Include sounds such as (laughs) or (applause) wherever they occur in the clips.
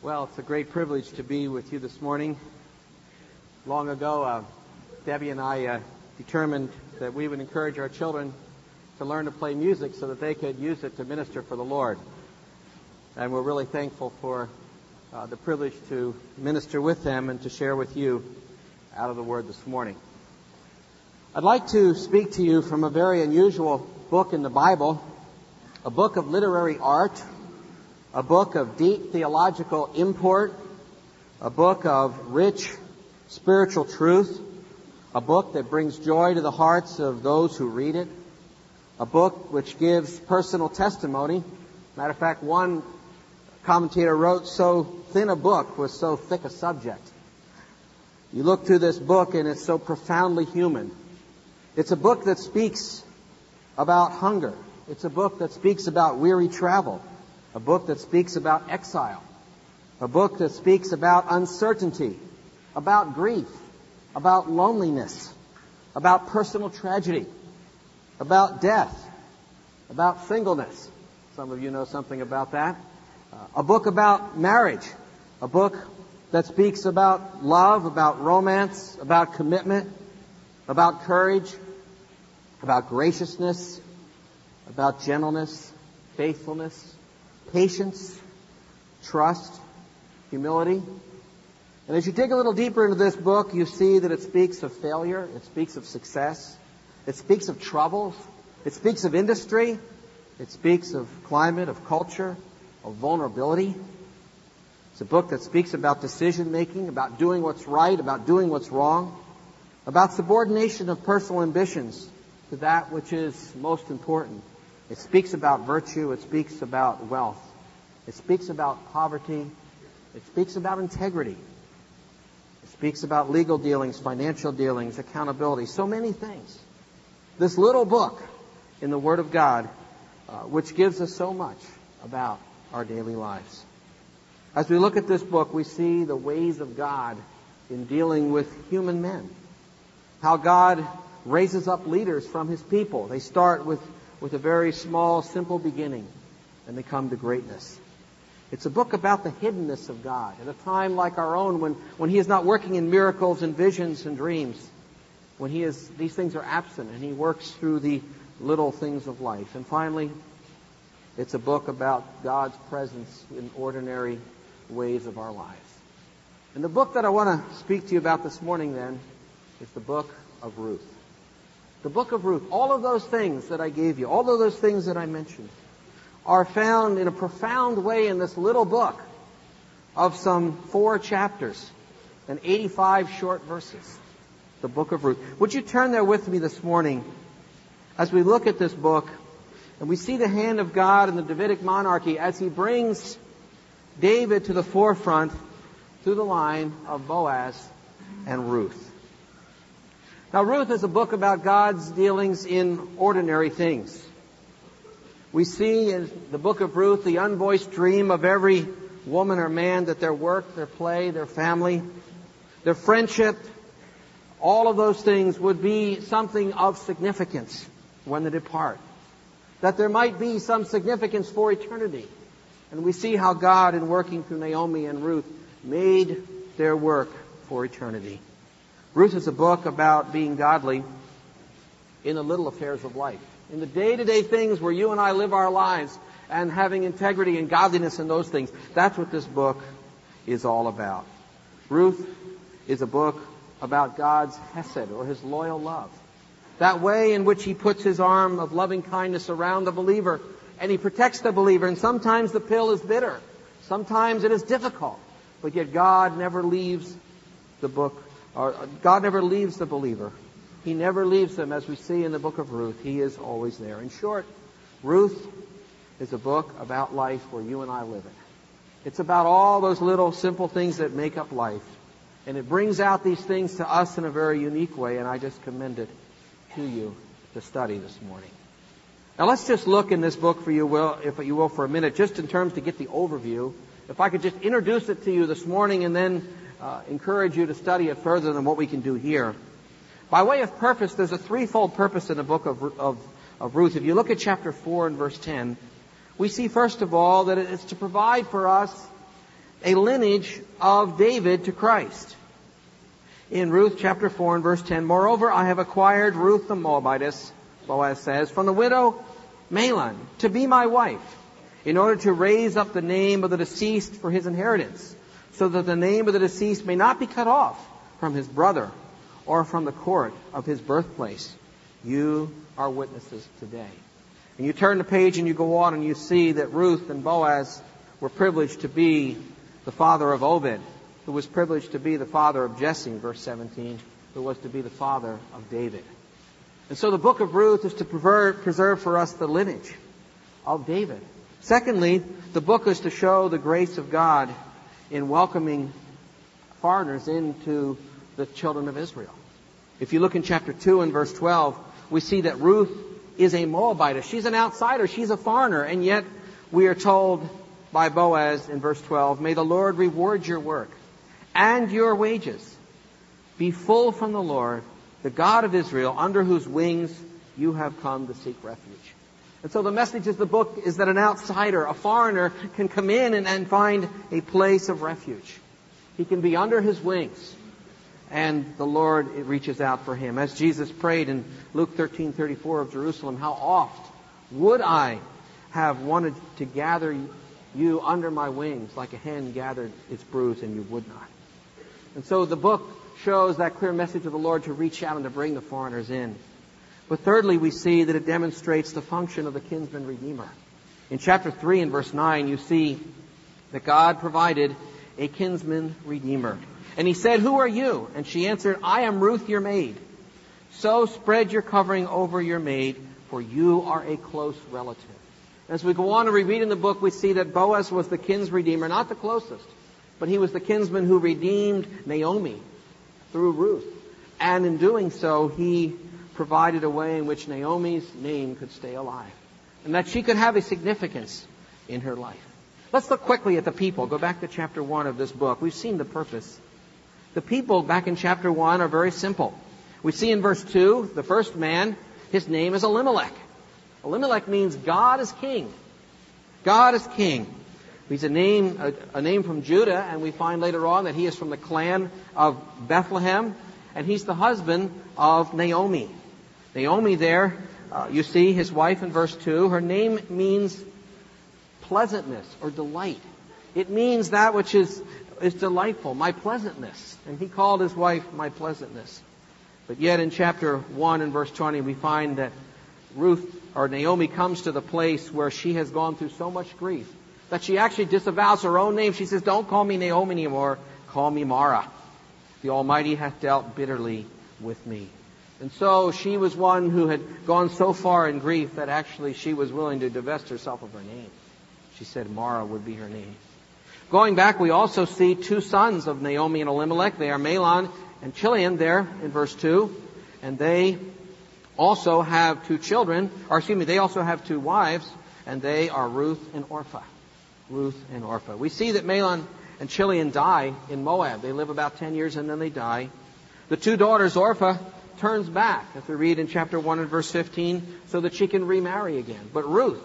Well, it's a great privilege to be with you this morning. Long ago, uh, Debbie and I uh, determined that we would encourage our children to learn to play music so that they could use it to minister for the Lord. And we're really thankful for uh, the privilege to minister with them and to share with you out of the Word this morning. I'd like to speak to you from a very unusual book in the Bible, a book of literary art a book of deep theological import, a book of rich spiritual truth, a book that brings joy to the hearts of those who read it, a book which gives personal testimony. Matter of fact, one commentator wrote, so thin a book was so thick a subject. You look through this book and it's so profoundly human. It's a book that speaks about hunger. It's a book that speaks about weary travel a book that speaks about exile, a book that speaks about uncertainty, about grief, about loneliness, about personal tragedy, about death, about singleness. Some of you know something about that. Uh, a book about marriage, a book that speaks about love, about romance, about commitment, about courage, about graciousness, about gentleness, faithfulness, patience, trust, humility. And as you dig a little deeper into this book, you see that it speaks of failure, it speaks of success, it speaks of troubles, it speaks of industry, it speaks of climate, of culture, of vulnerability. It's a book that speaks about decision making, about doing what's right, about doing what's wrong, about subordination of personal ambitions to that which is most important. It speaks about virtue. It speaks about wealth. It speaks about poverty. It speaks about integrity. It speaks about legal dealings, financial dealings, accountability, so many things. This little book in the Word of God, uh, which gives us so much about our daily lives. As we look at this book, we see the ways of God in dealing with human men. How God raises up leaders from His people. They start with with a very small, simple beginning, and they come to greatness. It's a book about the hiddenness of God at a time like our own when, when He is not working in miracles and visions and dreams, when He is, these things are absent and He works through the little things of life. And finally, it's a book about God's presence in ordinary ways of our lives. And the book that I want to speak to you about this morning then is the book of Ruth. The book of Ruth, all of those things that I gave you, all of those things that I mentioned, are found in a profound way in this little book of some four chapters and 85 short verses. The book of Ruth. Would you turn there with me this morning as we look at this book and we see the hand of God in the Davidic monarchy as he brings David to the forefront through the line of Boaz and Ruth. Now, Ruth is a book about God's dealings in ordinary things. We see in the book of Ruth the unvoiced dream of every woman or man that their work, their play, their family, their friendship, all of those things would be something of significance when they depart. That there might be some significance for eternity. And we see how God, in working through Naomi and Ruth, made their work for eternity. Ruth is a book about being godly in the little affairs of life. In the day-to-day things where you and I live our lives and having integrity and godliness in those things. That's what this book is all about. Ruth is a book about God's hesed or his loyal love. That way in which he puts his arm of loving kindness around the believer and he protects the believer and sometimes the pill is bitter. Sometimes it is difficult. But yet God never leaves the book God never leaves the believer. He never leaves them, as we see in the book of Ruth. He is always there. In short, Ruth is a book about life where you and I live it. It's about all those little simple things that make up life. And it brings out these things to us in a very unique way, and I just commend it to you to study this morning. Now let's just look in this book for you will, if you will, for a minute, just in terms to get the overview. If I could just introduce it to you this morning and then uh, encourage you to study it further than what we can do here. By way of purpose, there's a threefold purpose in the book of, of, of Ruth. If you look at chapter 4 and verse 10, we see first of all that it's to provide for us a lineage of David to Christ. In Ruth chapter 4 and verse 10, Moreover, I have acquired Ruth the Moabitess, Boaz says, from the widow Mahlon to be my wife, in order to raise up the name of the deceased for his inheritance, so that the name of the deceased may not be cut off from his brother or from the court of his birthplace. You are witnesses today. And you turn the page and you go on and you see that Ruth and Boaz were privileged to be the father of Obed, who was privileged to be the father of Jesse, verse 17, who was to be the father of David. And so the book of Ruth is to preserve for us the lineage of David. Secondly, the book is to show the grace of God in welcoming foreigners into the children of Israel. If you look in chapter 2 and verse 12, we see that Ruth is a Moabite. She's an outsider. She's a foreigner. And yet we are told by Boaz in verse 12, May the Lord reward your work and your wages. Be full from the Lord, the God of Israel, under whose wings you have come to seek refuge. And so the message of the book is that an outsider, a foreigner, can come in and, and find a place of refuge. He can be under his wings and the Lord reaches out for him. As Jesus prayed in Luke 13:34 of Jerusalem, how oft would I have wanted to gather you under my wings like a hen gathered its brood and you would not. And so the book shows that clear message of the Lord to reach out and to bring the foreigners in. But thirdly, we see that it demonstrates the function of the kinsman redeemer. In chapter 3 and verse 9, you see that God provided a kinsman redeemer. And he said, Who are you? And she answered, I am Ruth your maid. So spread your covering over your maid, for you are a close relative. As we go on to read in the book, we see that Boaz was the kins redeemer, not the closest, but he was the kinsman who redeemed Naomi through Ruth. And in doing so, he provided a way in which Naomi's name could stay alive and that she could have a significance in her life. Let's look quickly at the people. Go back to chapter 1 of this book. We've seen the purpose the people back in chapter 1 are very simple. We see in verse 2, the first man, his name is Elimelech. Elimelech means God is king. God is king. He's a name, a, a, name from Judah, and we find later on that he is from the clan of Bethlehem, and he's the husband of Naomi. Naomi there, uh, you see his wife in verse 2, her name means pleasantness or delight. It means that which is is delightful, my pleasantness. And he called his wife my pleasantness. But yet in chapter 1 and verse 20, we find that Ruth or Naomi comes to the place where she has gone through so much grief that she actually disavows her own name. She says, Don't call me Naomi anymore, call me Mara. The Almighty hath dealt bitterly with me. And so she was one who had gone so far in grief that actually she was willing to divest herself of her name. She said Mara would be her name. Going back, we also see two sons of Naomi and Elimelech. They are Mahlon and Chilion there in verse 2. And they also have two children, or excuse me, they also have two wives, and they are Ruth and Orpha. Ruth and Orpha. We see that Mahlon and Chilion die in Moab. They live about 10 years and then they die. The two daughters, Orpah, turns back, as we read in chapter 1 and verse 15, so that she can remarry again. But Ruth,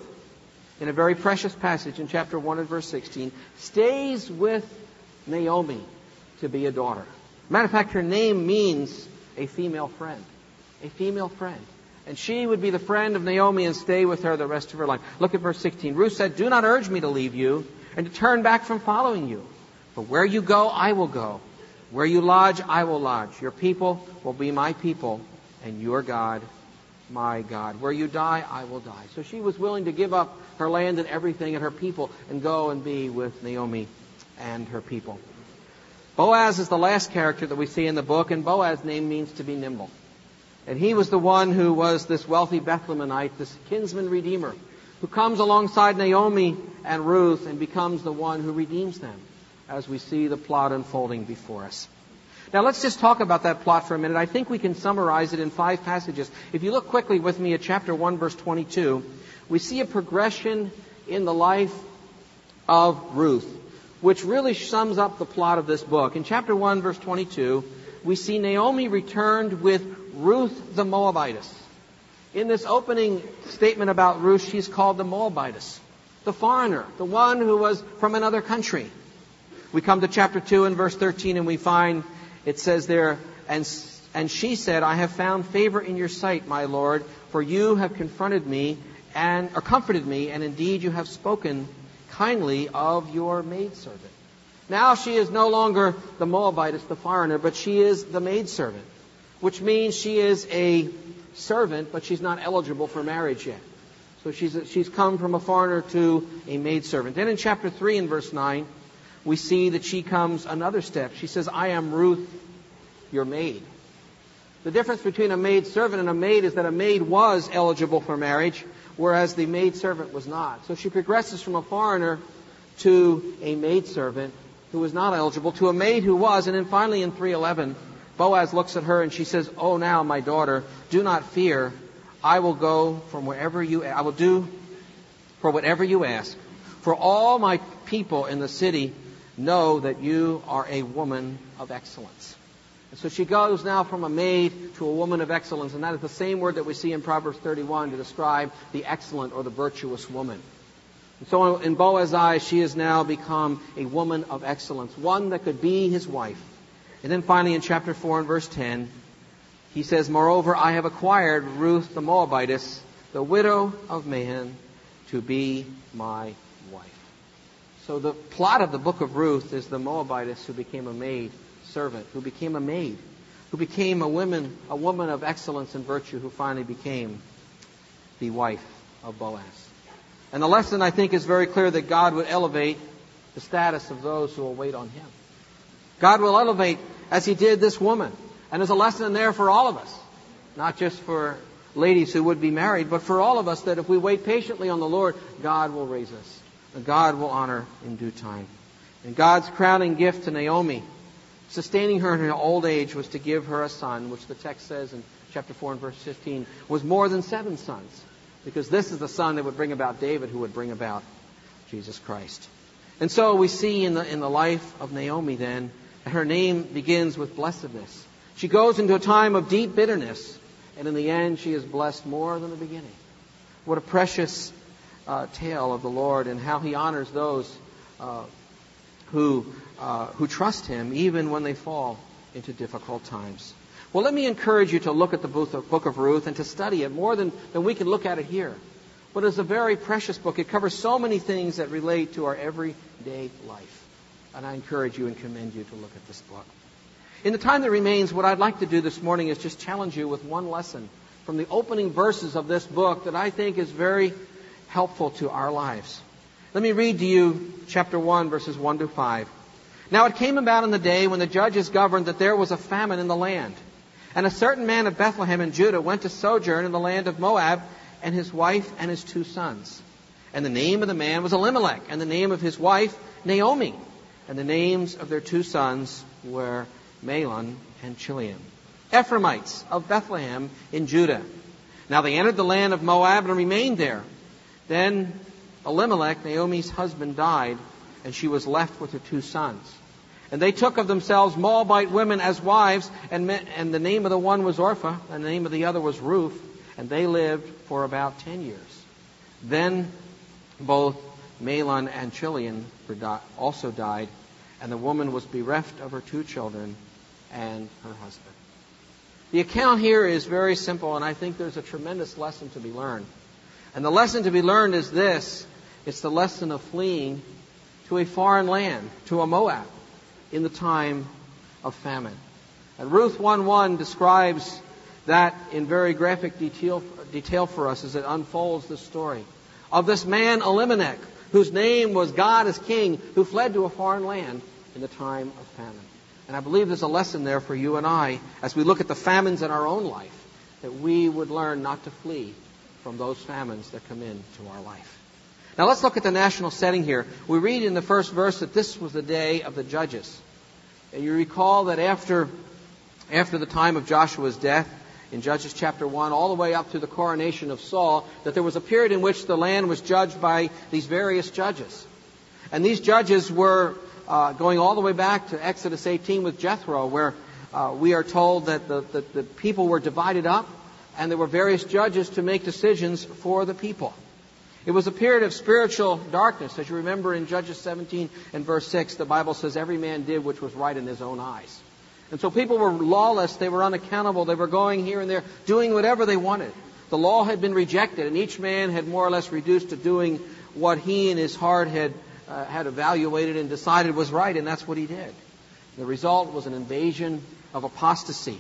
in a very precious passage in chapter 1 and verse 16, stays with Naomi to be a daughter. Matter of fact, her name means a female friend. A female friend. And she would be the friend of Naomi and stay with her the rest of her life. Look at verse 16. Ruth said, Do not urge me to leave you and to turn back from following you. For where you go, I will go. Where you lodge, I will lodge. Your people will be my people, and your God my God. Where you die, I will die. So she was willing to give up her land and everything and her people and go and be with Naomi and her people. Boaz is the last character that we see in the book, and Boaz's name means to be nimble. And he was the one who was this wealthy Bethlehemite, this kinsman redeemer, who comes alongside Naomi and Ruth and becomes the one who redeems them as we see the plot unfolding before us. Now let's just talk about that plot for a minute. I think we can summarize it in five passages. If you look quickly with me at chapter 1 verse 22, we see a progression in the life of Ruth, which really sums up the plot of this book. In chapter 1 verse 22, we see Naomi returned with Ruth the Moabitess. In this opening statement about Ruth, she's called the Moabitess, the foreigner, the one who was from another country. We come to chapter 2 and verse 13 and we find it says there, and, and she said, I have found favor in your sight, my Lord, for you have confronted me and, or comforted me, and indeed you have spoken kindly of your maidservant. Now she is no longer the Moabitess, the foreigner, but she is the maidservant, which means she is a servant, but she's not eligible for marriage yet. So she's, she's come from a foreigner to a maidservant. Then in chapter 3 and verse 9, we see that she comes another step. She says, I am Ruth, your maid. The difference between a maid servant and a maid is that a maid was eligible for marriage, whereas the maid servant was not. So she progresses from a foreigner to a maid servant who was not eligible to a maid who was, and then finally in 311, Boaz looks at her and she says, Oh now, my daughter, do not fear. I will go from wherever you, I will do for whatever you ask. For all my people in the city know that you are a woman of excellence. And so she goes now from a maid to a woman of excellence, and that is the same word that we see in Proverbs 31 to describe the excellent or the virtuous woman. And so in Boaz's eyes, she has now become a woman of excellence, one that could be his wife. And then finally in chapter 4 and verse 10, he says, Moreover, I have acquired Ruth the Moabitess, the widow of Mahlon, to be my wife. So the plot of the book of Ruth is the Moabitess who became a maid servant, who became a maid, who became a woman, a woman of excellence and virtue, who finally became the wife of Boaz. And the lesson, I think, is very clear that God would elevate the status of those who will wait on Him. God will elevate, as He did this woman. And there's a lesson there for all of us, not just for ladies who would be married, but for all of us that if we wait patiently on the Lord, God will raise us. God will honor in due time. And God's crowning gift to Naomi, sustaining her in her old age, was to give her a son, which the text says in chapter 4 and verse 15, was more than seven sons. Because this is the son that would bring about David, who would bring about Jesus Christ. And so we see in the, in the life of Naomi then, her name begins with blessedness. She goes into a time of deep bitterness, and in the end, she is blessed more than the beginning. What a precious uh, tale of the Lord and how He honors those uh, who uh, who trust Him, even when they fall into difficult times. Well, let me encourage you to look at the book of Ruth and to study it more than, than we can look at it here. But it's a very precious book. It covers so many things that relate to our everyday life. And I encourage you and commend you to look at this book. In the time that remains, what I'd like to do this morning is just challenge you with one lesson from the opening verses of this book that I think is very helpful to our lives. Let me read to you chapter 1, verses 1 to 5. Now it came about in the day when the judges governed that there was a famine in the land. And a certain man of Bethlehem in Judah went to sojourn in the land of Moab, and his wife and his two sons. And the name of the man was Elimelech, and the name of his wife Naomi. And the names of their two sons were Mahlon, and Chilion. Ephraimites of Bethlehem in Judah. Now they entered the land of Moab and remained there. Then Elimelech, Naomi's husband, died, and she was left with her two sons. And they took of themselves Moabite women as wives, and, and the name of the one was Orpha, and the name of the other was Ruth, and they lived for about ten years. Then both Mahlon and Chilion also died, and the woman was bereft of her two children and her husband. The account here is very simple, and I think there's a tremendous lesson to be learned. And the lesson to be learned is this it's the lesson of fleeing to a foreign land, to a Moab, in the time of famine. And Ruth 1:1 describes that in very graphic detail, detail for us as it unfolds the story of this man Elimelech, whose name was God as King, who fled to a foreign land in the time of famine. And I believe there's a lesson there for you and I as we look at the famines in our own life, that we would learn not to flee from those famines that come into our life. Now let's look at the national setting here. We read in the first verse that this was the day of the judges. And you recall that after, after the time of Joshua's death, in Judges chapter 1, all the way up to the coronation of Saul, that there was a period in which the land was judged by these various judges. And these judges were uh, going all the way back to Exodus 18 with Jethro, where uh, we are told that the, the, the people were divided up and there were various judges to make decisions for the people. It was a period of spiritual darkness. As you remember in Judges 17 and verse 6, the Bible says every man did which was right in his own eyes. And so people were lawless, they were unaccountable, they were going here and there, doing whatever they wanted. The law had been rejected, and each man had more or less reduced to doing what he in his heart had, uh, had evaluated and decided was right, and that's what he did. The result was an invasion of apostasy,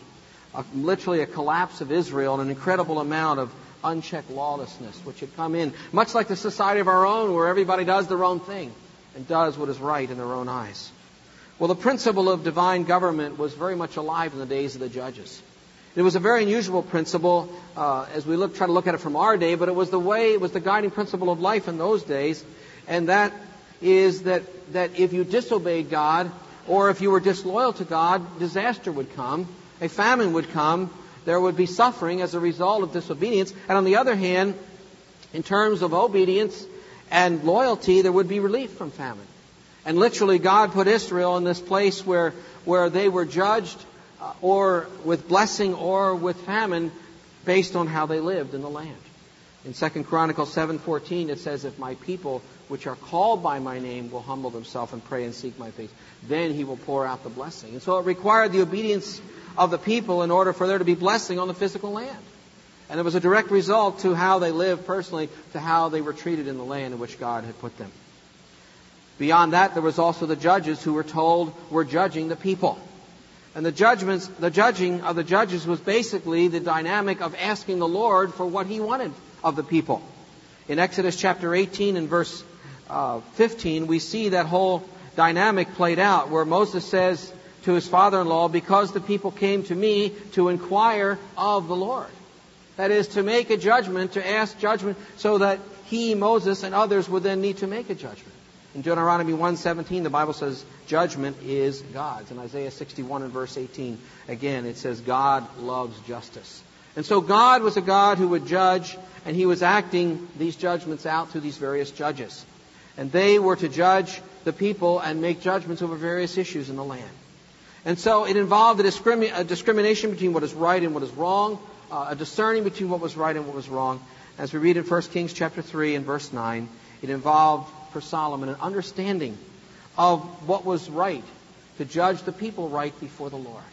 a, literally a collapse of Israel, and an incredible amount of unchecked lawlessness which had come in, much like the society of our own, where everybody does their own thing and does what is right in their own eyes. Well, the principle of divine government was very much alive in the days of the judges. It was a very unusual principle uh, as we look, try to look at it from our day, but it was the way, it was the guiding principle of life in those days, and that is that, that if you disobeyed God or if you were disloyal to God, disaster would come, a famine would come, there would be suffering as a result of disobedience. And on the other hand, in terms of obedience and loyalty, there would be relief from famine. And literally, God put Israel in this place where, where they were judged uh, or with blessing or with famine based on how they lived in the land. In 2 Chronicles 7:14 it says if my people which are called by my name will humble themselves and pray and seek my face then he will pour out the blessing. And so it required the obedience of the people in order for there to be blessing on the physical land. And it was a direct result to how they lived personally, to how they were treated in the land in which God had put them. Beyond that, there was also the judges who were told were judging the people. And the judgments, the judging of the judges was basically the dynamic of asking the Lord for what he wanted of the people. In Exodus chapter 18 and verse uh, 15, we see that whole dynamic played out where Moses says, to his father-in-law because the people came to me to inquire of the Lord. That is, to make a judgment, to ask judgment, so that he, Moses, and others would then need to make a judgment. In Deuteronomy 1:17, the Bible says judgment is God's. In Isaiah 61 and verse 18, again, it says God loves justice. And so God was a God who would judge, and he was acting these judgments out through these various judges. And they were to judge the people and make judgments over various issues in the land. And so it involved a, discrimi- a discrimination between what is right and what is wrong, uh, a discerning between what was right and what was wrong. As we read in 1 Kings chapter 3 and verse 9, it involved for Solomon an understanding of what was right, to judge the people right before the Lord.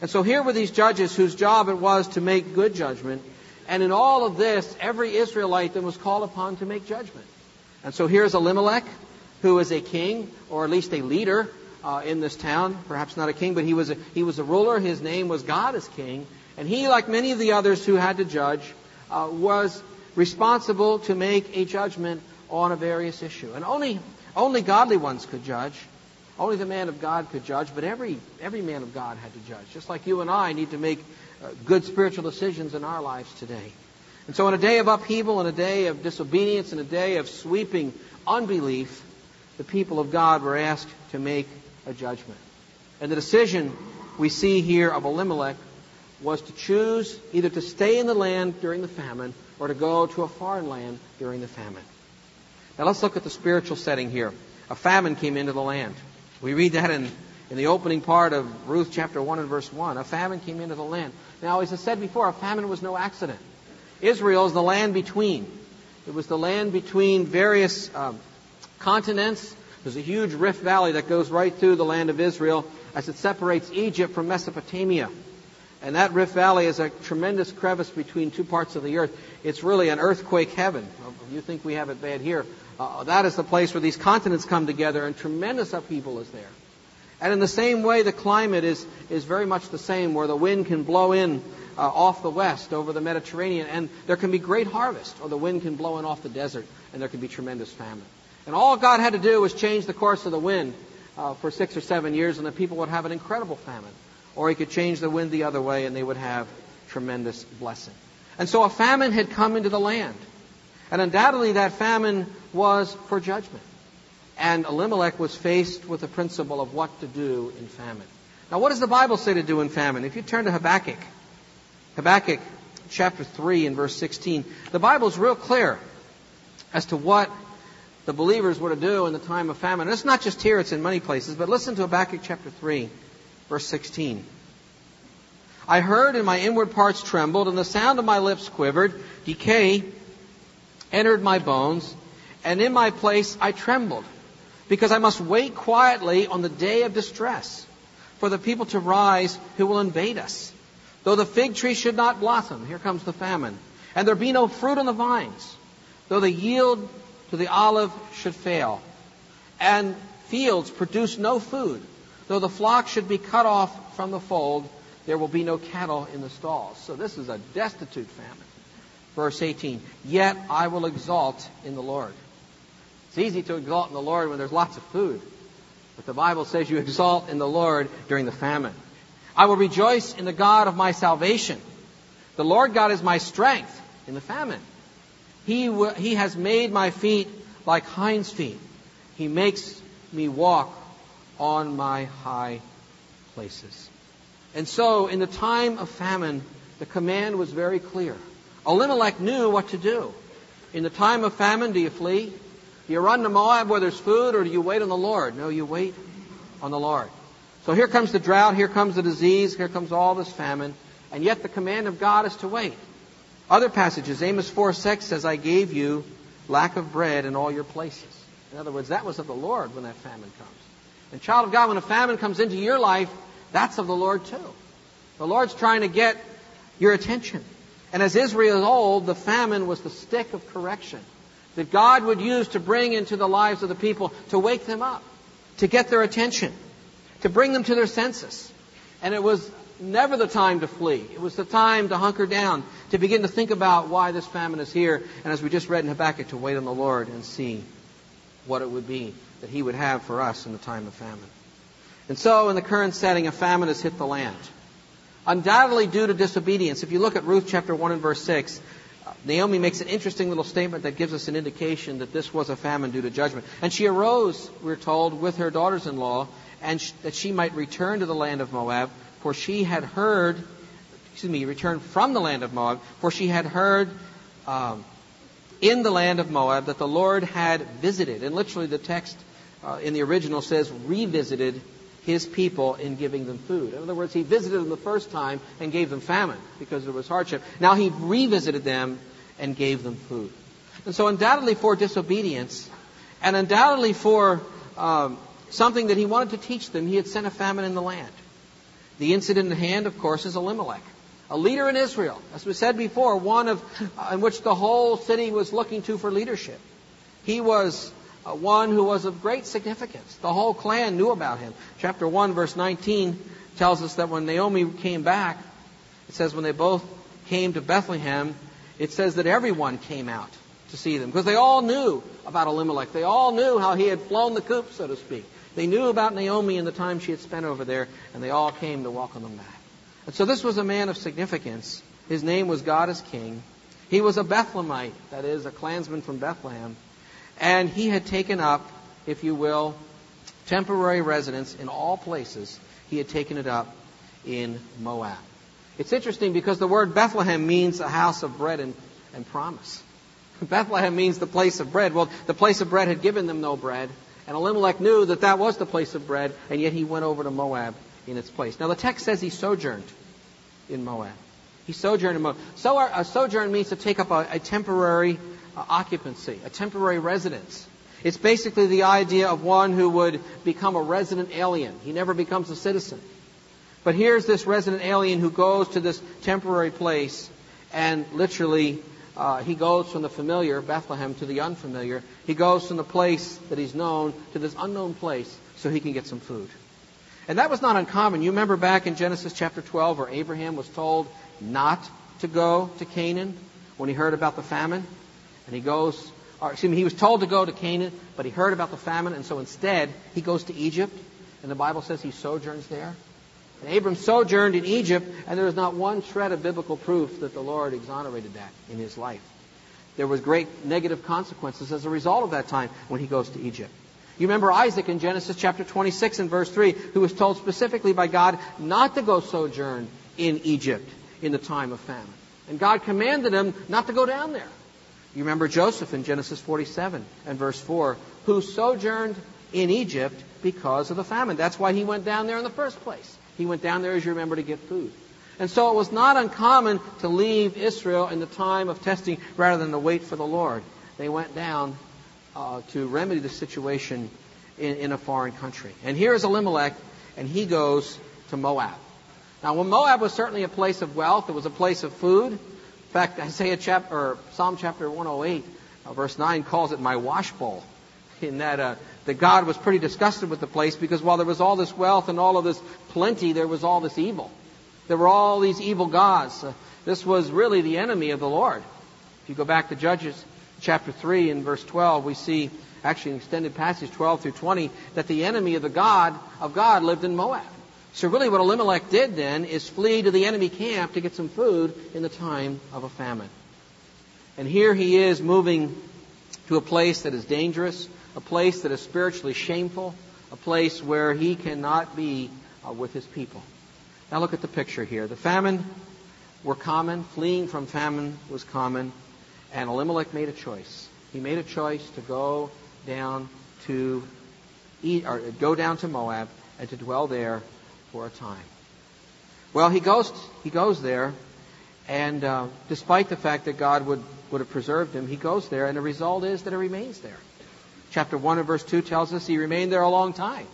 And so here were these judges whose job it was to make good judgment. And in all of this, every Israelite then was called upon to make judgment. And so here's Elimelech, who is a king, or at least a leader, uh, in this town. Perhaps not a king, but he was a, he was a ruler. His name was God as king. And he, like many of the others who had to judge, uh, was responsible to make a judgment on a various issue. And only, only godly ones could judge. Only the man of God could judge, but every, every man of God had to judge. Just like you and I need to make uh, good spiritual decisions in our lives today. And so, in a day of upheaval, in a day of disobedience, in a day of sweeping unbelief, the people of God were asked to make a judgment. And the decision we see here of Elimelech was to choose either to stay in the land during the famine or to go to a foreign land during the famine. Now let's look at the spiritual setting here. A famine came into the land. We read that in, in the opening part of Ruth chapter 1 and verse 1. A famine came into the land. Now, as I said before, a famine was no accident. Israel is the land between. It was the land between various um, continents there's a huge rift valley that goes right through the land of Israel as it separates Egypt from Mesopotamia. And that rift valley is a tremendous crevice between two parts of the earth. It's really an earthquake heaven. You think we have it bad here. Uh, that is the place where these continents come together and tremendous upheaval is there. And in the same way, the climate is, is very much the same, where the wind can blow in uh, off the west over the Mediterranean, and there can be great harvest, or the wind can blow in off the desert, and there can be tremendous famine. And all God had to do was change the course of the wind uh, for six or seven years, and the people would have an incredible famine. Or he could change the wind the other way, and they would have tremendous blessing. And so a famine had come into the land. And undoubtedly that famine was for judgment. And Elimelech was faced with the principle of what to do in famine. Now, what does the Bible say to do in famine? If you turn to Habakkuk, Habakkuk chapter 3 and verse 16, the Bible is real clear as to what the believers were to do in the time of famine. And it's not just here, it's in many places, but listen to Habakkuk chapter 3, verse 16. I heard and my inward parts trembled, and the sound of my lips quivered. Decay entered my bones, and in my place I trembled, because I must wait quietly on the day of distress for the people to rise who will invade us. Though the fig tree should not blossom, here comes the famine, and there be no fruit on the vines, though the yield to the olive should fail, and fields produce no food, though the flock should be cut off from the fold, there will be no cattle in the stalls. So this is a destitute famine. Verse 18, yet I will exalt in the Lord. It's easy to exalt in the Lord when there's lots of food. But the Bible says you exalt in the Lord during the famine. I will rejoice in the God of my salvation. The Lord God is my strength in the famine. He, w- he has made my feet like hinds' feet. He makes me walk on my high places. And so, in the time of famine, the command was very clear. Elimelech knew what to do. In the time of famine, do you flee? Do you run to Moab where there's food, or do you wait on the Lord? No, you wait on the Lord. So here comes the drought, here comes the disease, here comes all this famine, and yet the command of God is to wait. Other passages, Amos 4 6 says, I gave you lack of bread in all your places. In other words, that was of the Lord when that famine comes. And child of God, when a famine comes into your life, that's of the Lord too. The Lord's trying to get your attention. And as Israel is old, the famine was the stick of correction that God would use to bring into the lives of the people to wake them up, to get their attention, to bring them to their senses. And it was never the time to flee. It was the time to hunker down, to begin to think about why this famine is here, and as we just read in Habakkuk, to wait on the Lord and see what it would be that He would have for us in the time of famine. And so, in the current setting, a famine has hit the land. Undoubtedly due to disobedience. If you look at Ruth chapter 1 and verse 6, Naomi makes an interesting little statement that gives us an indication that this was a famine due to judgment. And she arose, we're told, with her daughters in law, and sh- that she might return to the land of Moab, for she had heard, excuse me, return from the land of Moab, for she had heard um, in the land of Moab that the Lord had visited. And literally, the text uh, in the original says revisited his people in giving them food. In other words, he visited them the first time and gave them famine because there was hardship. Now he revisited them and gave them food. And so, undoubtedly for disobedience, and undoubtedly for um, something that he wanted to teach them, he had sent a famine in the land. The incident in hand, of course, is Elimelech, a leader in Israel, as we said before, one of uh, in which the whole city was looking to for leadership. He was uh, one who was of great significance. The whole clan knew about him. Chapter 1, verse 19 tells us that when Naomi came back, it says when they both came to Bethlehem, it says that everyone came out to see them because they all knew about Elimelech. They all knew how he had flown the coop, so to speak. They knew about Naomi and the time she had spent over there, and they all came to welcome them back. And so this was a man of significance. His name was God as King. He was a Bethlehemite, that is, a clansman from Bethlehem. And he had taken up, if you will, temporary residence in all places. He had taken it up in Moab. It's interesting because the word Bethlehem means a house of bread and, and promise. (laughs) Bethlehem means the place of bread. Well, the place of bread had given them no bread, and Elimelech knew that that was the place of bread, and yet he went over to Moab in its place. Now, the text says he sojourned in Moab. He sojourned in Moab. So, a sojourn means to take up a, a temporary uh, occupancy, a temporary residence. It's basically the idea of one who would become a resident alien. He never becomes a citizen. But here's this resident alien who goes to this temporary place and literally uh, he goes from the familiar, Bethlehem, to the unfamiliar. He goes from the place that he's known to this unknown place so he can get some food. And that was not uncommon. You remember back in Genesis chapter 12 where Abraham was told not to go to Canaan when he heard about the famine? And he goes, or excuse me, he was told to go to Canaan, but he heard about the famine, and so instead he goes to Egypt, and the Bible says he sojourns there. And Abram sojourned in Egypt, and there is not one shred of biblical proof that the Lord exonerated that in his life. There was great negative consequences as a result of that time when he goes to Egypt. You remember Isaac in Genesis chapter 26 and verse 3, who was told specifically by God not to go sojourn in Egypt in the time of famine. And God commanded him not to go down there. You remember Joseph in Genesis 47 and verse 4, who sojourned in Egypt because of the famine. That's why he went down there in the first place. He went down there, as you remember, to get food. And so it was not uncommon to leave Israel in the time of testing rather than to wait for the Lord. they went down uh, to remedy the situation in, in a foreign country. And here is Elimelech, and he goes to Moab. Now, when Moab was certainly a place of wealth, it was a place of food. In fact, (laughs) Isaiah chapter, or Psalm chapter 108, uh, verse 9 calls it my wash bowl. In that, uh, that God was pretty disgusted with the place because while there was all this wealth and all of this plenty, there was all this evil. There were all these evil gods. Uh, this was really the enemy of the Lord. If you go back to Judges chapter 3 and verse 12, we see actually an extended passage 12 through 20 that the enemy of the God of God lived in Moab. So really what Elimelech did then is flee to the enemy camp to get some food in the time of a famine. And here he is moving to a place that is dangerous, a place that is spiritually shameful, a place where he cannot be uh, with his people. Now look at the picture here. The famine were common, fleeing from famine was common, and Elimelech made a choice. He made a choice to go down to eat, or go down to Moab and to dwell there for a time. Well, he goes, he goes there, and uh, despite the fact that God would, would have preserved him, he goes there, and the result is that he remains there. Chapter 1 and verse 2 tells us he remained there a long time.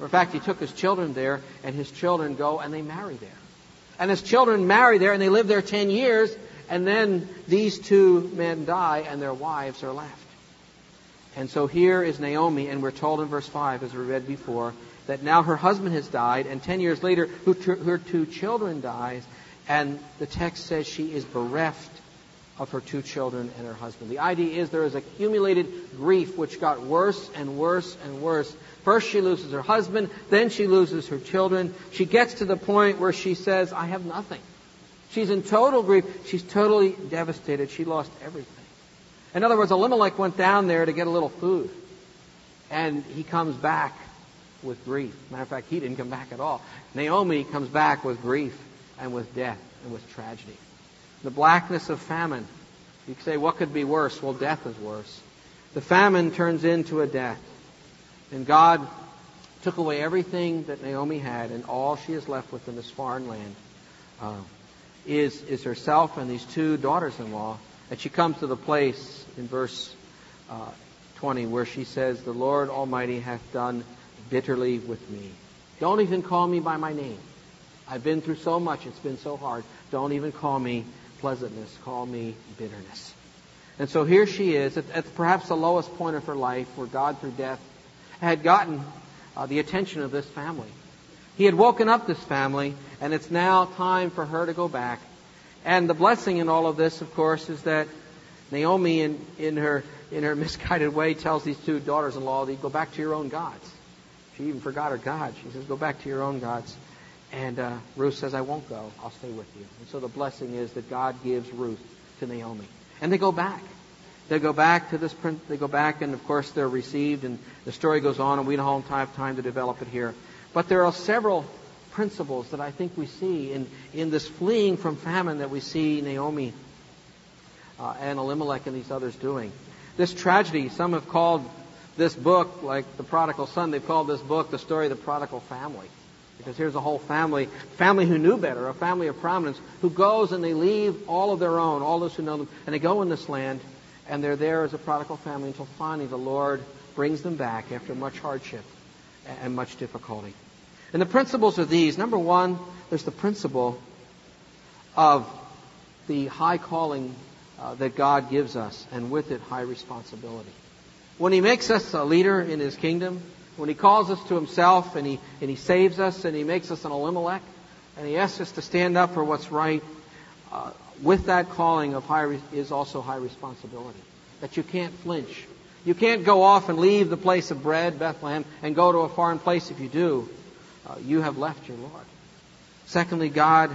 In fact, he took his children there, and his children go and they marry there. And his children marry there, and they live there 10 years, and then these two men die, and their wives are left. And so here is Naomi, and we're told in verse 5, as we read before, that now her husband has died, and 10 years later, her two children dies, and the text says she is bereft of her two children and her husband. The idea is there is accumulated grief which got worse and worse and worse. First she loses her husband, then she loses her children. She gets to the point where she says, I have nothing. She's in total grief. She's totally devastated. She lost everything. In other words, Elimelech went down there to get a little food. And he comes back with grief. Matter of fact, he didn't come back at all. Naomi comes back with grief and with death and with tragedy. The blackness of famine. You say, what could be worse? Well, death is worse. The famine turns into a death. And God took away everything that Naomi had, and all she is left with in this foreign land uh, is, is herself and these two daughters in law. And she comes to the place in verse uh, 20 where she says, The Lord Almighty hath done bitterly with me. Don't even call me by my name. I've been through so much, it's been so hard. Don't even call me pleasantness, call me bitterness. And so here she is at, at perhaps the lowest point of her life where God through death had gotten uh, the attention of this family. He had woken up this family, and it's now time for her to go back. And the blessing in all of this, of course, is that Naomi, in, in her in her (laughs) misguided way, tells these two daughters-in-law, to "Go back to your own gods." She even forgot her God. She says, "Go back to your own gods." And uh, Ruth says, "I won't go. I'll stay with you." And so the blessing is that God gives Ruth to Naomi, and they go back. They go back to this print. They go back, and of course they're received, and the story goes on, and we don't have time to develop it here. But there are several principles that I think we see in, in this fleeing from famine that we see Naomi uh, and Elimelech and these others doing. This tragedy, some have called this book, like the prodigal son, they've called this book the story of the prodigal family. Because here's a whole family, family who knew better, a family of prominence, who goes and they leave all of their own, all those who know them, and they go in this land, and they're there as a prodigal family until finally the Lord brings them back after much hardship and much difficulty. And the principles are these. Number one, there's the principle of the high calling uh, that God gives us, and with it, high responsibility. When He makes us a leader in His kingdom, when He calls us to Himself and He, and he saves us and He makes us an Elimelech, and He asks us to stand up for what's right, uh, with that calling of high re- is also high responsibility. That you can't flinch. You can't go off and leave the place of bread, Bethlehem, and go to a foreign place if you do uh, you have left your Lord. Secondly, God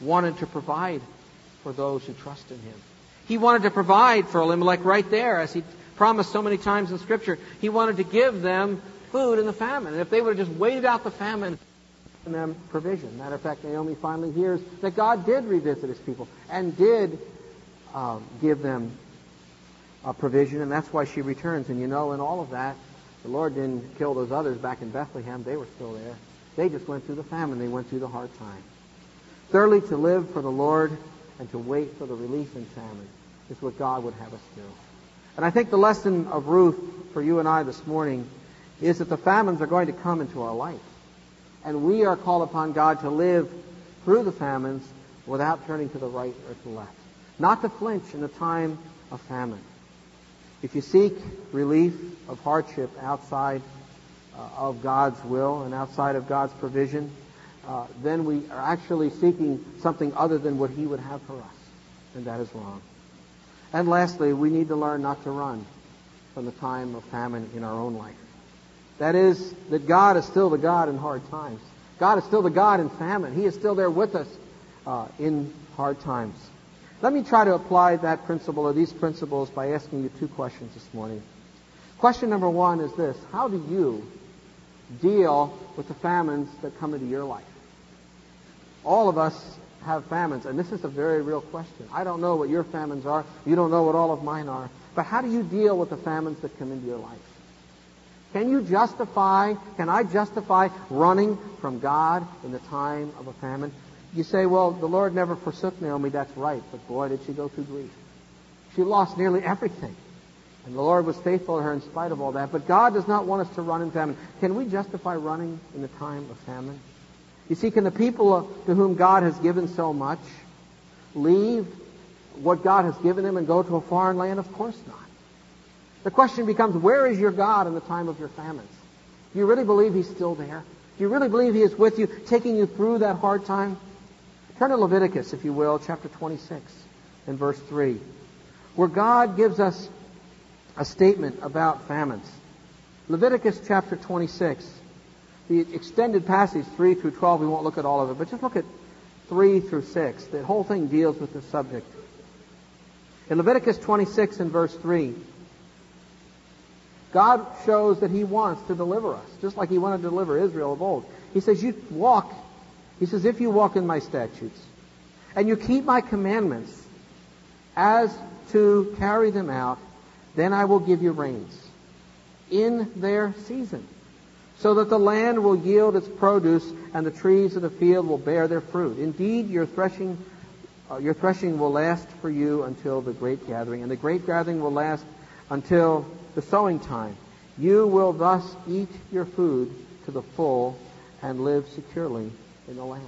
wanted to provide for those who trust in Him. He wanted to provide for Elimelech right there, as He promised so many times in Scripture. He wanted to give them food in the famine. And if they would have just waited out the famine, them provision. Matter of fact, Naomi finally hears that God did revisit His people and did um, give them a provision, and that's why she returns. And you know, in all of that, the Lord didn't kill those others back in Bethlehem. They were still there. They just went through the famine. They went through the hard time. Thirdly, to live for the Lord and to wait for the relief in famine is what God would have us do. And I think the lesson of Ruth for you and I this morning is that the famines are going to come into our life. And we are called upon God to live through the famines without turning to the right or to the left. Not to flinch in the time of famine. If you seek relief of hardship outside uh, of God's will and outside of God's provision, uh, then we are actually seeking something other than what He would have for us. And that is wrong. And lastly, we need to learn not to run from the time of famine in our own life. That is, that God is still the God in hard times. God is still the God in famine. He is still there with us uh, in hard times. Let me try to apply that principle or these principles by asking you two questions this morning. Question number one is this How do you deal with the famines that come into your life? All of us have famines, and this is a very real question. I don't know what your famines are. You don't know what all of mine are. But how do you deal with the famines that come into your life? Can you justify, can I justify running from God in the time of a famine? You say, well, the Lord never forsook Naomi. That's right. But boy, did she go through grief. She lost nearly everything. And the Lord was faithful to her in spite of all that. But God does not want us to run in famine. Can we justify running in the time of famine? You see, can the people to whom God has given so much leave what God has given them and go to a foreign land? Of course not. The question becomes, where is your God in the time of your famines? Do you really believe He's still there? Do you really believe He is with you, taking you through that hard time? Turn to Leviticus, if you will, chapter 26 and verse 3, where God gives us a statement about famines. Leviticus chapter 26, the extended passage 3 through 12, we won't look at all of it, but just look at 3 through 6. The whole thing deals with the subject. In Leviticus 26 and verse 3, God shows that He wants to deliver us, just like He wanted to deliver Israel of old. He says, You walk he says, If you walk in my statutes and you keep my commandments as to carry them out, then I will give you rains in their season, so that the land will yield its produce and the trees of the field will bear their fruit. Indeed, your threshing, uh, your threshing will last for you until the great gathering, and the great gathering will last until the sowing time. You will thus eat your food to the full and live securely in the land.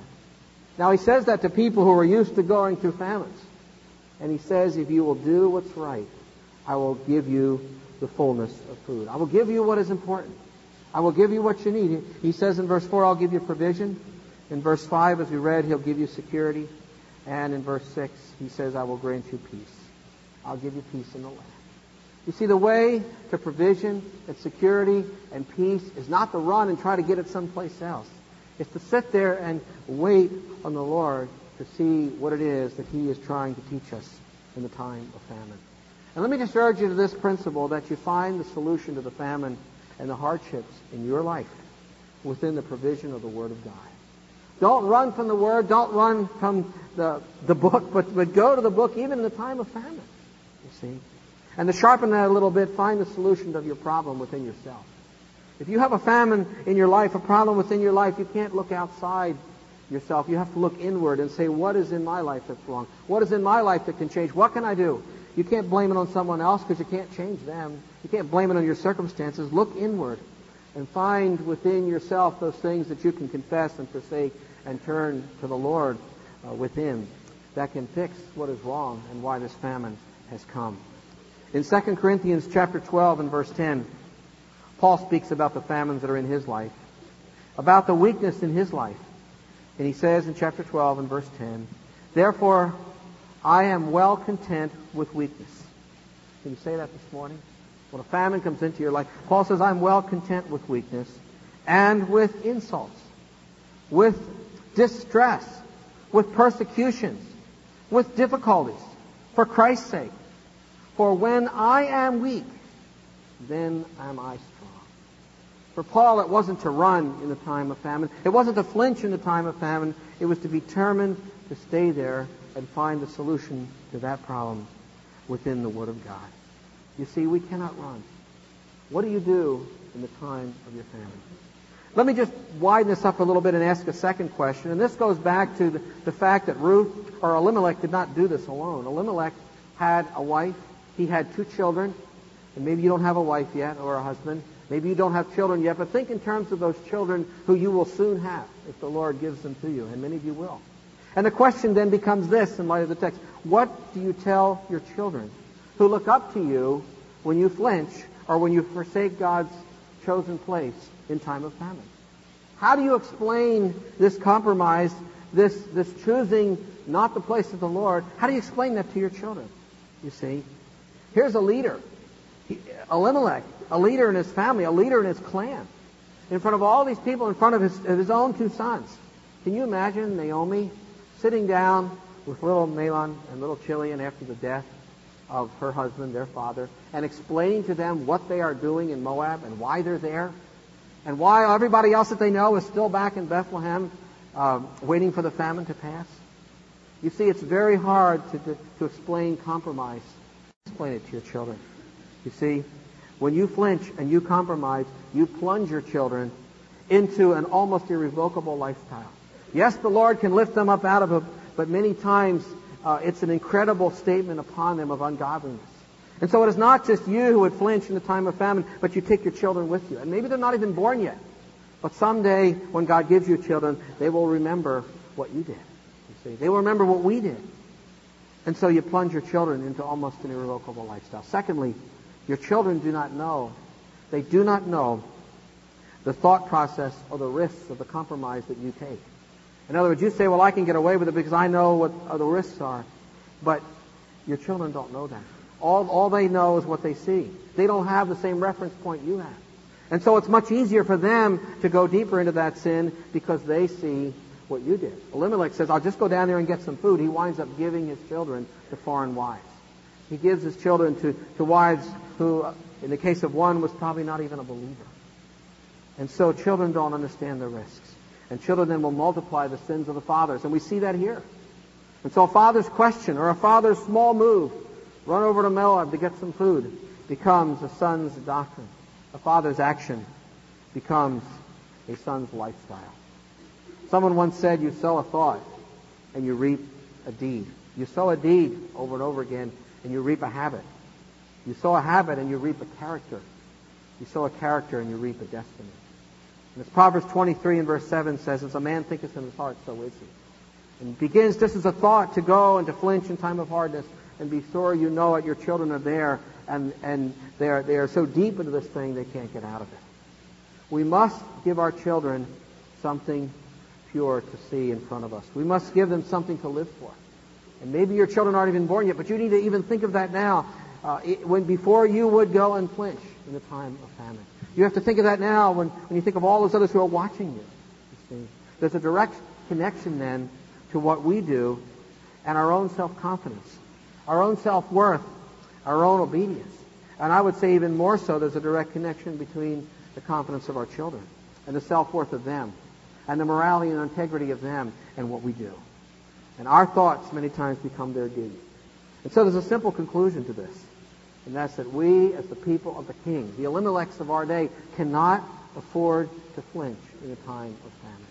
Now he says that to people who are used to going through famines. And he says, if you will do what's right, I will give you the fullness of food. I will give you what is important. I will give you what you need. He says in verse 4, I'll give you provision. In verse 5, as we read, he'll give you security. And in verse 6, he says, I will grant you peace. I'll give you peace in the land. You see, the way to provision and security and peace is not to run and try to get it someplace else It's to sit there and wait on the Lord to see what it is that He is trying to teach us in the time of famine. And let me just urge you to this principle that you find the solution to the famine and the hardships in your life within the provision of the Word of God. Don't run from the Word. Don't run from the, the book, but, but go to the book even in the time of famine. You see? And to sharpen that a little bit, find the solution of your problem within yourself. If you have a famine in your life, a problem within your life, you can't look outside yourself. You have to look inward and say, what is in my life that's wrong? What is in my life that can change? What can I do? You can't blame it on someone else because you can't change them. You can't blame it on your circumstances. Look inward and find within yourself those things that you can confess and forsake and turn to the Lord uh, within that can fix what is wrong and why this famine has come. In 2 Corinthians chapter 12 and verse 10, Paul speaks about the famines that are in his life, about the weakness in his life. And he says in chapter 12 and verse 10, Therefore, I am well content with weakness. Can you say that this morning? When a famine comes into your life, Paul says, I'm well content with weakness and with insults, with distress, with persecutions, with difficulties, for Christ's sake. For when I am weak, then am I strong. for Paul, it wasn't to run in the time of famine. It wasn't to flinch in the time of famine. It was to be determined to stay there and find the solution to that problem within the Word of God. You see, we cannot run. What do you do in the time of your famine? Let me just widen this up a little bit and ask a second question. And this goes back to the, the fact that Ruth or Elimelech did not do this alone. Elimelech had a wife. He had two children. And maybe you don't have a wife yet or a husband. Maybe you don't have children yet, but think in terms of those children who you will soon have if the Lord gives them to you, and many of you will. And the question then becomes this in light of the text. What do you tell your children who look up to you when you flinch or when you forsake God's chosen place in time of famine? How do you explain this compromise, this, this choosing not the place of the Lord? How do you explain that to your children? You see, here's a leader, Elimelech, a leader in his family, a leader in his clan, in front of all these people, in front of his, of his own two sons. Can you imagine Naomi sitting down with little Mahlon and little Chilion after the death of her husband, their father, and explaining to them what they are doing in Moab and why they're there, and why everybody else that they know is still back in Bethlehem uh, waiting for the famine to pass? You see, it's very hard to, to, to explain compromise. Explain it to your children. You see, when you flinch and you compromise, you plunge your children into an almost irrevocable lifestyle. Yes, the Lord can lift them up out of it, but many times uh, it's an incredible statement upon them of ungodliness. And so it is not just you who would flinch in the time of famine, but you take your children with you. And maybe they're not even born yet. But someday, when God gives you children, they will remember what you did. You see, they will remember what we did. And so you plunge your children into almost an irrevocable lifestyle. Secondly, your children do not know. They do not know the thought process or the risks of the compromise that you take. In other words, you say, well, I can get away with it because I know what the risks are. But your children don't know that. All, all they know is what they see. They don't have the same reference point you have. And so it's much easier for them to go deeper into that sin because they see what you did. Elimelech says, I'll just go down there and get some food. He winds up giving his children to foreign wives. He gives his children to, to wives who, in the case of one, was probably not even a believer. And so children don't understand the risks. And children then will multiply the sins of the fathers. And we see that here. And so a father's question or a father's small move, run over to Moab to get some food, becomes a son's doctrine. A father's action becomes a son's lifestyle. Someone once said, you sow a thought and you reap a deed. You sow a deed over and over again and you reap a habit. You sow a habit and you reap a character. You sow a character and you reap a destiny. And as Proverbs 23 and verse 7 says, as a man thinketh in his heart, so is he. And begins just as a thought to go and to flinch in time of hardness and be sure you know it, your children are there and, and they are, they are so deep into this thing they can't get out of it. We must give our children something pure to see in front of us. We must give them something to live for. And maybe your children aren't even born yet, but you need to even think of that now. Uh, when before you would go and flinch in the time of famine. You have to think of that now when, when you think of all those others who are watching you. you There's a direct connection then to what we do and our own self-confidence, our own self-worth, our own obedience. And I would say even more so, there's a direct connection between the confidence of our children and the self-worth of them and the morality and integrity of them and what we do. And our thoughts many times become their deeds. And so there's a simple conclusion to this. And that's that we, as the people of the king, the Elimelechs of our day, cannot afford to flinch in a time of famine.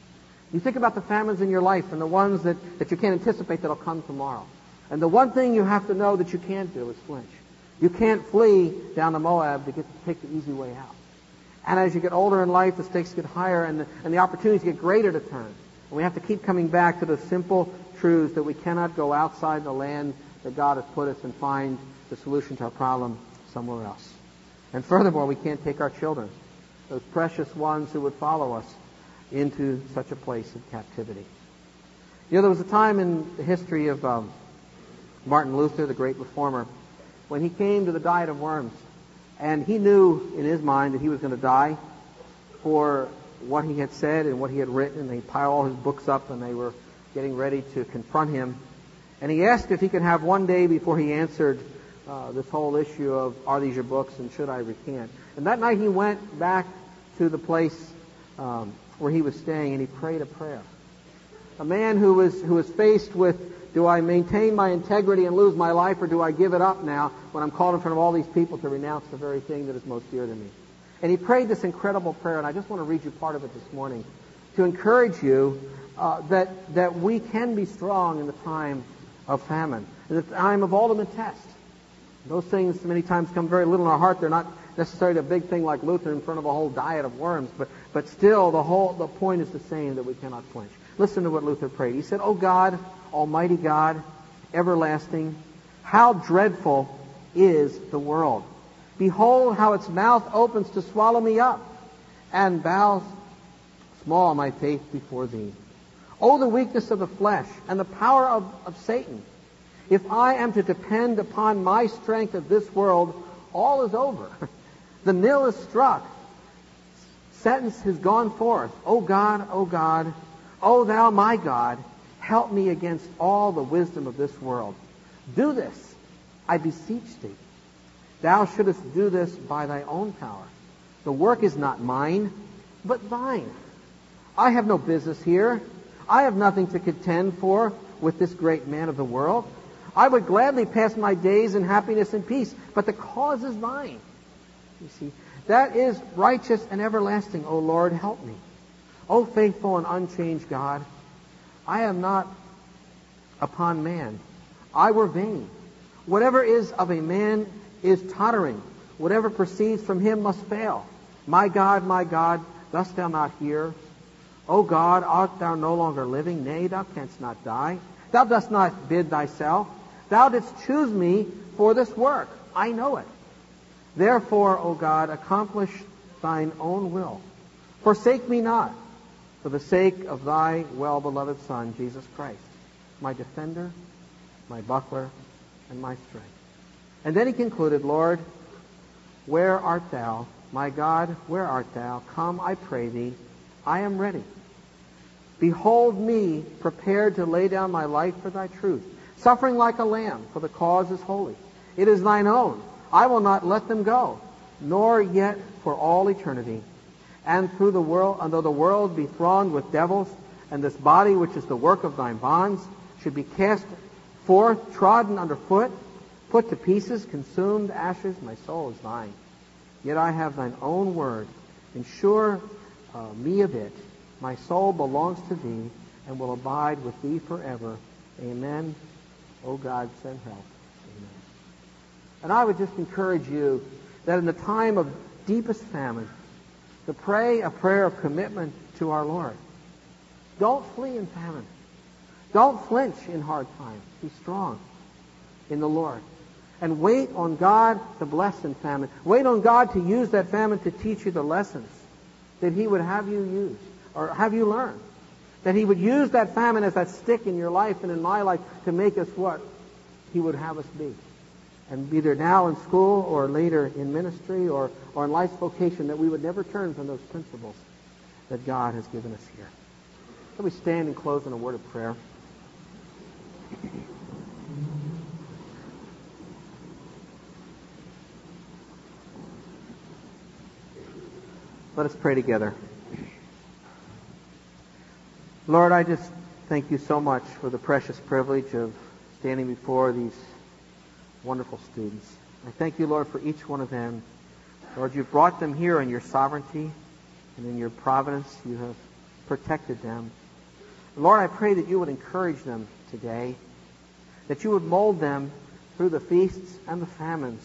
You think about the famines in your life and the ones that, that you can't anticipate that'll come tomorrow. And the one thing you have to know that you can't do is flinch. You can't flee down to Moab to get to take the easy way out. And as you get older in life, the stakes get higher and the, and the opportunities get greater to turn. And we have to keep coming back to the simple truths that we cannot go outside the land that God has put us and find the solution to our problem somewhere else. And furthermore, we can't take our children, those precious ones who would follow us, into such a place of captivity. You know, there was a time in the history of um, Martin Luther, the great reformer, when he came to the diet of worms. And he knew in his mind that he was going to die for what he had said and what he had written. And he piled all his books up and they were getting ready to confront him. And he asked if he could have one day before he answered uh, this whole issue of are these your books and should I recant. And that night he went back to the place um, where he was staying and he prayed a prayer. A man who was who was faced with do I maintain my integrity and lose my life or do I give it up now when I'm called in front of all these people to renounce the very thing that is most dear to me? And he prayed this incredible prayer, and I just want to read you part of it this morning to encourage you uh, that, that we can be strong in the time of famine, in the time of ultimate test. Those things many times come very little in our heart. They're not necessarily a big thing like Luther in front of a whole diet of worms, but, but still the whole the point is the same that we cannot flinch. Listen to what Luther prayed. He said, "Oh God, Almighty God, everlasting, how dreadful is the world. Behold how its mouth opens to swallow me up, and bows small my faith before thee. Oh, the weakness of the flesh and the power of, of Satan. If I am to depend upon my strength of this world, all is over. (laughs) the nil is struck. Sentence has gone forth. O God, O God, O thou my God, help me against all the wisdom of this world. Do this, I beseech thee. Thou shouldest do this by thy own power. The work is not mine, but thine. I have no business here. I have nothing to contend for with this great man of the world. I would gladly pass my days in happiness and peace, but the cause is thine. You see, that is righteous and everlasting. O Lord, help me. O faithful and unchanged God, I am not upon man. I were vain. Whatever is of a man is tottering. Whatever proceeds from him must fail. My God, my God, dost thou not hear? O God, art thou no longer living? Nay, thou canst not die. Thou dost not bid thyself. Thou didst choose me for this work. I know it. Therefore, O God, accomplish thine own will. Forsake me not for the sake of thy well-beloved Son, Jesus Christ, my defender, my buckler, and my strength. And then he concluded, Lord, where art thou? My God, where art thou? Come, I pray thee. I am ready. Behold me prepared to lay down my life for thy truth, suffering like a lamb, for the cause is holy. It is thine own. I will not let them go, nor yet for all eternity. And through the world, and though the world be thronged with devils, and this body which is the work of thine bonds should be cast forth, trodden under foot, put to pieces, consumed, ashes, my soul is thine. Yet I have thine own word. Ensure uh, me of it. My soul belongs to thee and will abide with thee forever. Amen. O God, send help. Amen. And I would just encourage you that in the time of deepest famine, to pray a prayer of commitment to our Lord. Don't flee in famine. Don't flinch in hard times. Be strong in the Lord. And wait on God to bless in famine. Wait on God to use that famine to teach you the lessons that He would have you use or have you learn. That He would use that famine as that stick in your life and in my life to make us what He would have us be. And either now in school or later in ministry or, or in life's vocation, that we would never turn from those principles that God has given us here. Let we stand and close in a word of prayer. Let us pray together. Lord, I just thank you so much for the precious privilege of standing before these wonderful students. I thank you, Lord, for each one of them. Lord, you've brought them here in your sovereignty and in your providence. You have protected them. Lord, I pray that you would encourage them today, that you would mold them through the feasts and the famines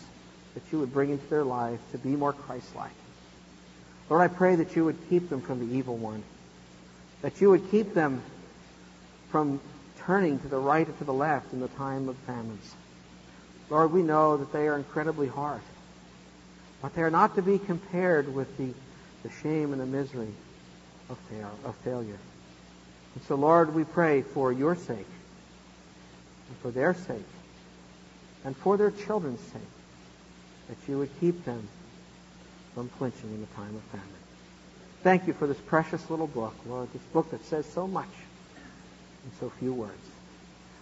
that you would bring into their life to be more Christ-like. Lord, I pray that you would keep them from the evil one, that you would keep them from turning to the right or to the left in the time of famines. Lord, we know that they are incredibly hard, but they are not to be compared with the, the shame and the misery of, fail, of failure. And so, Lord, we pray for your sake, and for their sake, and for their children's sake, that you would keep them from flinching in the time of famine. Thank you for this precious little book, Lord, this book that says so much in so few words.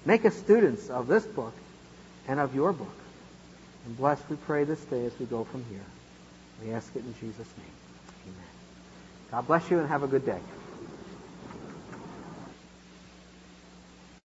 Make us students of this book and of your book. And bless, we pray, this day as we go from here. We ask it in Jesus' name. Amen. God bless you and have a good day.